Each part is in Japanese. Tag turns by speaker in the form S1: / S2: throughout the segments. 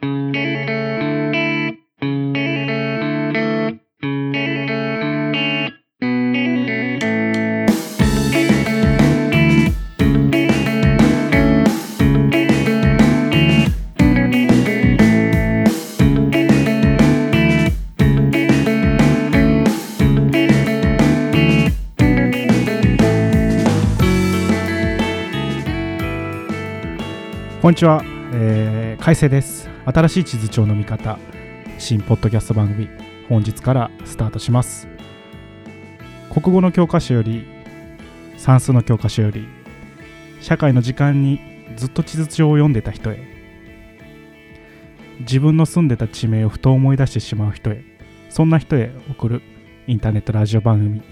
S1: こんにちは、えー、海星です。新しい地図帳の見方。新ポッドキャスト番組。本日からスタートします。国語の教科書より算数の教科書より社会の時間にずっと地図帳を読んでた人へ自分の住んでた地名をふと思い出してしまう人へそんな人へ送るインターネットラジオ番組。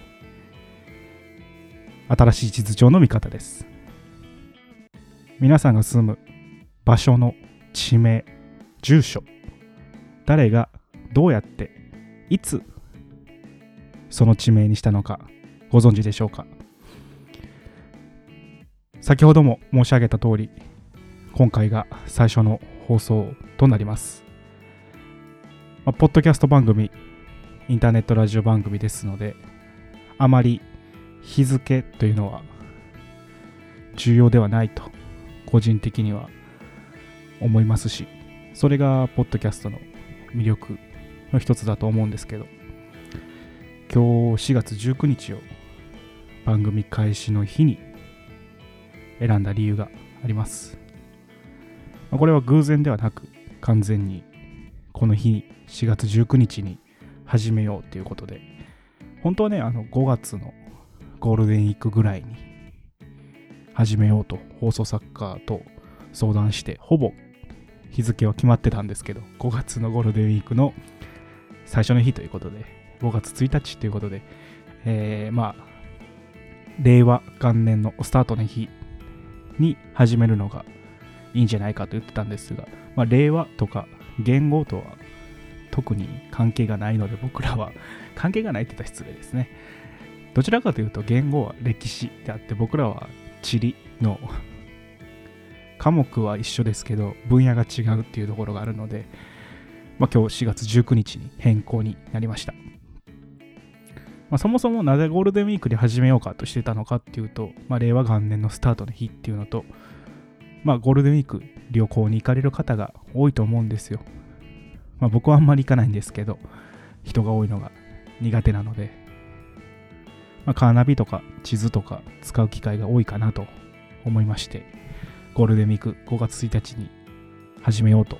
S1: 新しい地図帳の見方です。皆さんが住む場所の地名、住所、誰がどうやっていつその地名にしたのかご存知でしょうか？先ほども申し上げた通り今回が最初の放送となります、まあ、ポッドキャスト番組インターネットラジオ番組ですのであまり日付というのは重要ではないと個人的には思いますしそれがポッドキャストの魅力の一つだと思うんですけど今日4月19日を番組開始の日に選んだ理由があります。これは偶然ではなく完全にこの日に4月19日に始めようということで本当はねあの5月のゴールデンウィークぐらいに始めようと放送作家と相談してほぼ日付は決まってたんですけど5月のゴールデンウィークの最初の日ということで5月1日ということで、えー、まあ令和元年のスタートの日に始めるのがいいんじゃないかと言ってたんですが、まあ、令和とか言語とは特に関係がないので僕らは関係がないって言ったら失礼ですね。どちらかというと言語は歴史であって僕らは地理の科目は一緒ですけど分野が違うっていうところがあるので、まあ、今日4月19日に変更になりました、まあ、そもそもなぜゴールデンウィークに始めようかとしてたのかっていうと、まあ、令和元年のスタートの日っていうのと、まあ、ゴールデンウィーク旅行に行かれる方が多いと思うんですよ、まあ、僕はあんまり行かないんですけど人が多いのが苦手なので、まあ、カーナビとか地図とか使う機会が多いかなと思いまして。ゴールデンウィーク5月1日に始めようと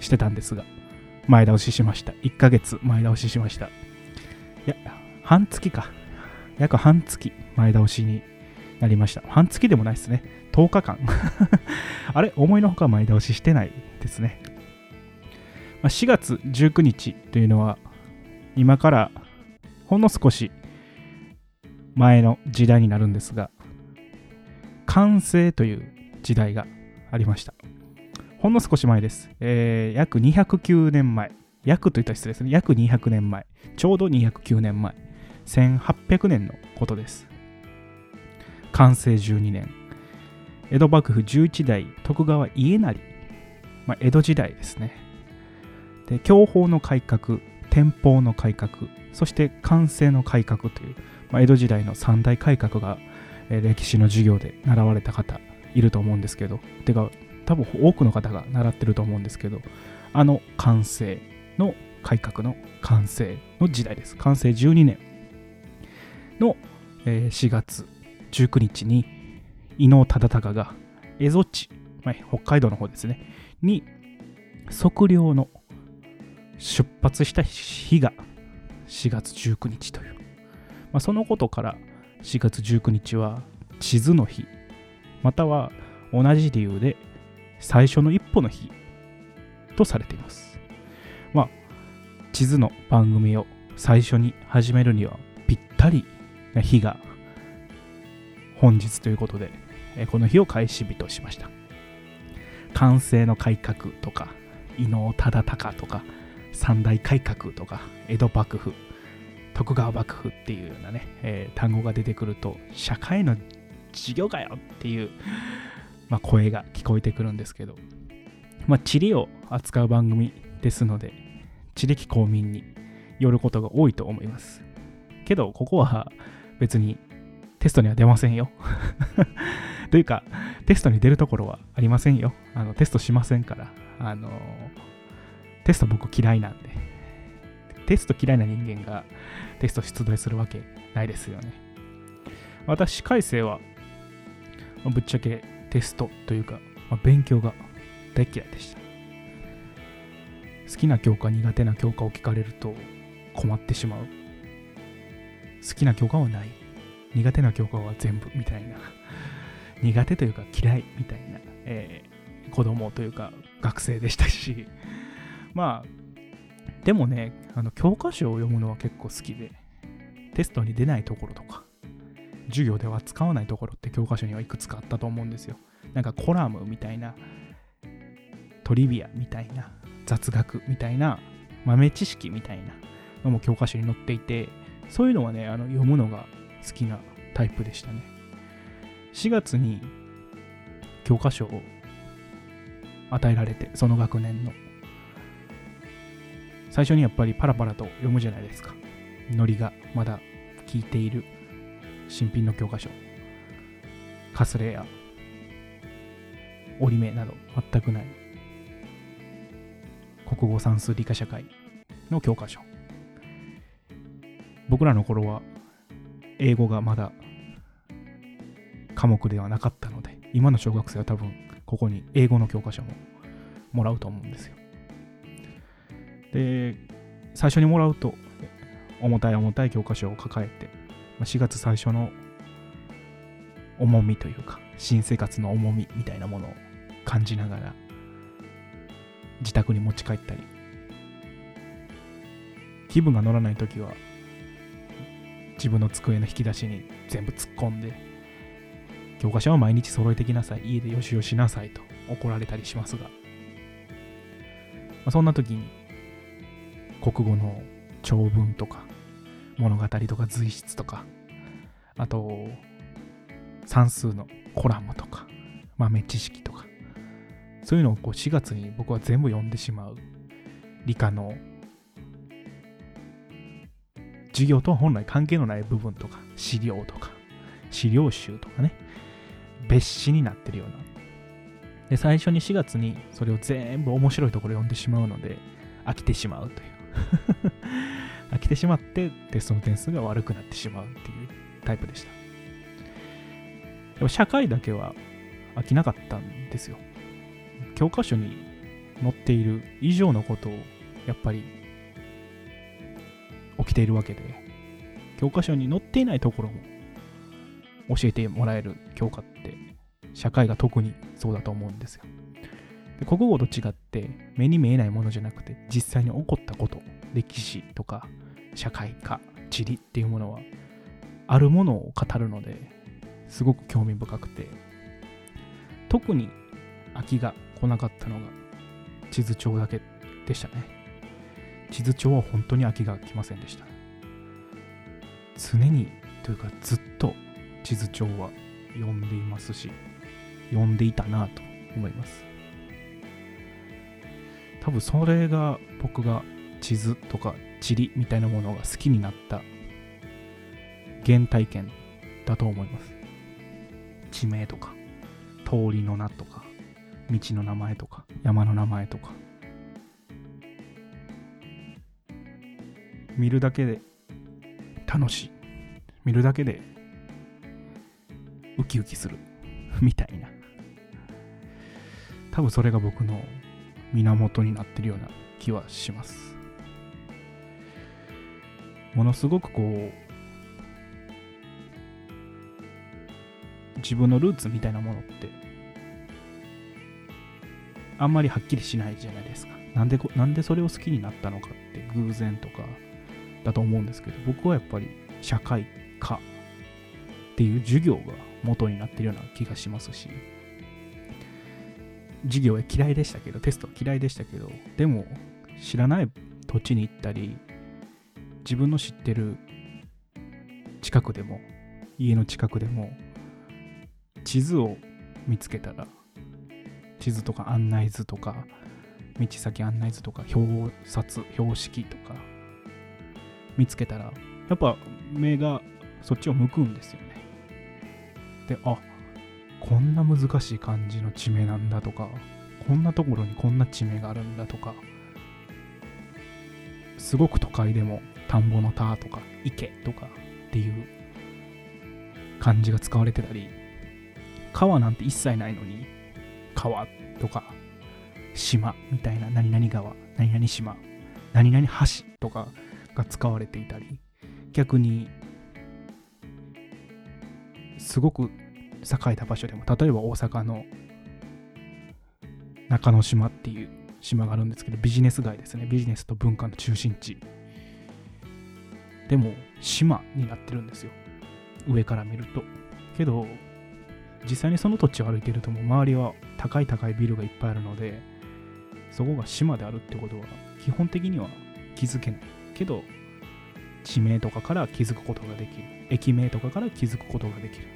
S1: してたんですが、前倒ししました。1ヶ月前倒ししました。いや、半月か。約半月前倒しになりました。半月でもないですね。10日間。あれ？思いのほか前倒ししてないですね。4月19日というのは、今からほんの少し前の時代になるんですが、完成という時代がありました。ほんの少し前です。えー、約209年前。約といった失礼ですね。約200年前。ちょうど209年前。1800年のことです。完成12年。江戸幕府11代徳川家成。まあ、江戸時代ですね。で、享保の改革、天保の改革、そして完成の改革という、まあ、江戸時代の三大改革が歴史の授業で習われた方いると思うんですけど、てか、多分多くの方が習ってると思うんですけど、あの完成の改革の完成の時代です。完成12年の、え4月19日に伊能忠敬が蝦夷地、北海道の方ですね、に測量の出発した日が4月19日という、まあ、そのことから4月19日は地図の日。または同じ理由で最初の一歩の日とされています。まあ地図の番組を最初に始めるにはぴったりな日が本日ということでこの日を開始日としました。完成の改革とか伊能忠敬とか三大改革とか江戸幕府徳川幕府っていうようなね、えー、単語が出てくると社会の授業かよっていう、まあ、声が聞こえてくるんですけど、まあ、地理を扱う番組ですので、地歴公民によることが多いと思います。けど、ここは別にテストには出ませんよ。というか、テストに出るところはありませんよ。あのテストしませんから。あのテスト僕嫌いなんで。テスト嫌いな人間がテスト出題するわけないですよね。私、改正は、まぶっちゃけテストというか、まあ、勉強が大嫌いでした。好きな教科、苦手な教科を聞かれると困ってしまう。好きな教科はない。苦手な教科は全部みたいな。苦手というか嫌いみたいな、えー、子供というか学生でしたし、まあ、でもね、あの教科書を読むのは結構好きで、テストに出ないところとか、授業では使わないところって教科書にはいくつかあったと思うんですよ。なんかコラムみたいな、トリビアみたいな、雑学みたいな、豆知識みたいなのも教科書に載っていて、そういうのはね、あの読むのが好きなタイプでしたね。4月に教科書を与えられて、その学年の。最初にやっぱりパラパラと読むじゃないですか。ノリがまだ効いている新品の教科書。カスレや折り目など全くない。国語算数理科社会の教科書。僕らの頃は英語がまだ科目ではなかったので、今の小学生は多分ここに英語の教科書ももらうと思うんですよ。で、最初にもらうと重たい重たい教科書を抱えて、4月最初の重みというか、新生活の重みみたいなものを感じながら、自宅に持ち帰ったり、気分が乗らないときは、自分の机の引き出しに全部突っ込んで、教科書は毎日揃えてきなさい、家でよしよしなさいと怒られたりしますが、まあ、そんな時に国語の長文とか物語とか随筆とか、あと算数のコラムとか豆知識とか、そういうのをこう4月に僕は全部読んでしまう理科の授業とは本来関係のない部分とか資料とか資料集とかね別紙になってるような。で、最初に4月にそれを全部面白いところ読んでしまうので、飽きてしまうという。飽きてしまってテストの点数が悪くなってしまうっていうタイプでした。でも社会だけは飽きなかったんですよ。教科書に載っている以上のことをやっぱり起きているわけで、教科書に載っていないところも教えてもらえる教科って社会が特にそうだと思うんですよ。で国語と違って目に見えないものじゃなくて実際に起こったこと歴史とか社会科地理っていうものはあるものを語るのですごく興味深くて。特に飽きが来なかったのが地図帳だけでしたね。地図帳は本当に飽きが来ませんでした。常にというかずっと地図帳は読んでいますし、読んでいたなと思います。多分それが僕が地図とか地理みたいなものが好きになった原体験だと思います。地名とか、通りの名とか、道の名前とか、山の名前とか。見るだけで楽しい。見るだけでウキウキするみたいな多分それが僕の源になってるような気はします。ものすごくこう自分のルーツみたいなものってあんまりはっきりしないじゃないですか。なんでなんでそれを好きになったのかって偶然とかだと思うんですけど僕はやっぱり社会科っていう授業が元になってるような気がしますし、授業は嫌いでしたけど、テストは嫌いでしたけど、でも知らない土地に行ったり、自分の知ってる近くでも、家の近くでも、地図を見つけたら、地図とか案内図とか道先案内図とか表札標識とか見つけたらやっぱ目がそっちを向くんですよね。であこんな難しい感じの地名なんだとかこんなところにこんな地名があるんだとかすごく都会でも田んぼの田とか池とかっていう漢字が使われてたり川なんて一切ないのに川とか島みたいな何々川何々島何々橋とかが使われていたり逆にすごく栄えた場所でも例えば大阪の中之島っていう島があるんですけどビジネス街ですね。ビジネスと文化の中心地。でも島になってるんですよ。上から見ると。けど実際にその土地を歩いてるともう周りは高い高いビルがいっぱいあるのでそこが島であるってことは基本的には気づけない。けど地名とかから気づくことができる。駅名とかから気づくことができる。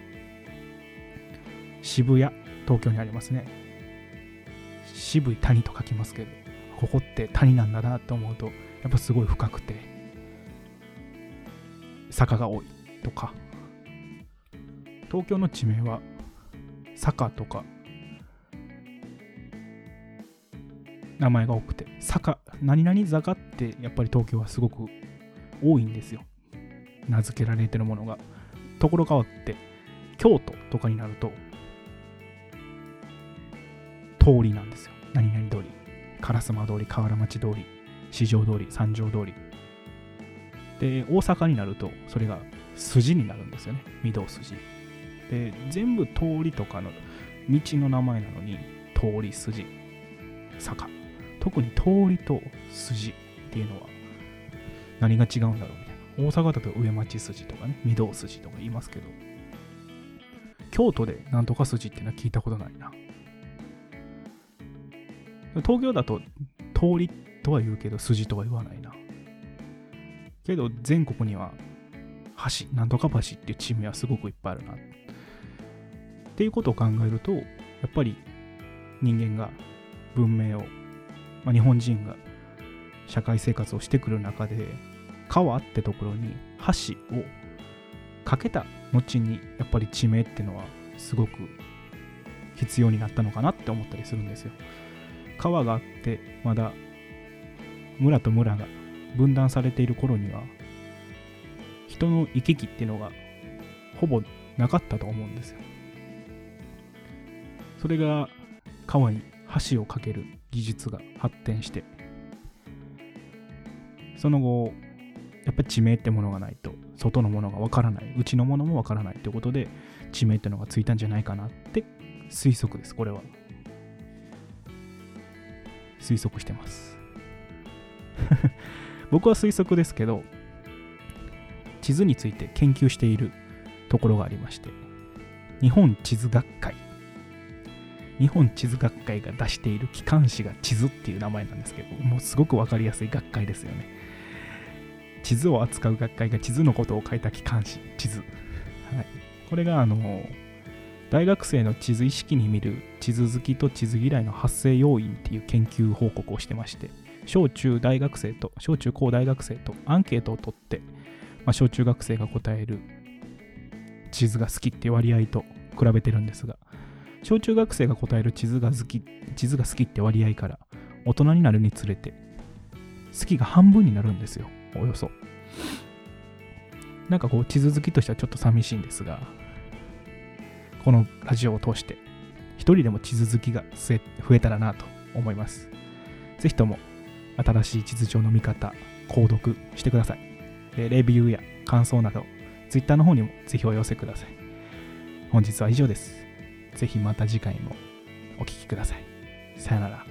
S1: 渋谷東京にありますね。渋い谷と書きますけどここって谷なんだなって思うとやっぱすごい深くて坂が多いとか。東京の地名は坂とか名前が多くて坂何々坂ってやっぱり東京はすごく多いんですよ。名付けられてるものが。ところ変わって京都とかになると通りなんですよ。何々通り。烏丸通り河原町通り四条通り三条通り。で大阪になるとそれが筋になるんですよね。御堂筋。で全部通りとかの道の名前なのに通り筋。坂。特に通りと筋っていうのは何が違うんだろうみたいな。大阪だと上町筋とかね御堂筋とか言いますけど。京都でなんとか筋っていうのは聞いたことないな。東京だと通りとは言うけど筋とは言わないなけど全国には橋なんとか橋っていう地名はすごくいっぱいあるなっていうことを考えるとやっぱり人間が文明を、まあ、日本人が社会生活をしてくる中で川ってところに橋を架けた後にやっぱり地名ってのはすごく必要になったのかなって思ったりするんですよ。川があってまだ村と村が分断されている頃には人の行き来っていうのがほぼなかったと思うんですよ。それが川に橋を架ける技術が発展してその後やっぱり地名ってものがないと外のものがわからないうちのものもわからないということで地名ってのがついたんじゃないかなって推測ですこれは推測してます。僕は推測ですけど地図について研究しているところがありまして日本地図学会。日本地図学会が出している機関誌が地図っていう名前なんですけどもうすごく分かりやすい学会ですよね。地図を扱う学会が地図のことを書いた機関誌地図、はい、これがあの大学生の地図意識に見る地図好きと地図嫌いの発生要因っていう研究報告をしてまして小中大学生と小中高大学生とアンケートを取って、まあ、小中学生が答える地図が好きっていう割合と比べてるんですが小中学生が答える地図が好き地図が好きって割合から大人になるにつれて好きが半分になるんですよおよそ。なんかこう地図好きとしてはちょっと寂しいんですがこのラジオを通して一人でも地図好きが増えたらなと思いますぜひとも新しい地図上の見方購読してくださいレビューや感想など Twitter の方にもぜひお寄せください本日は以上ですぜひまた次回もお聴きください。さよなら。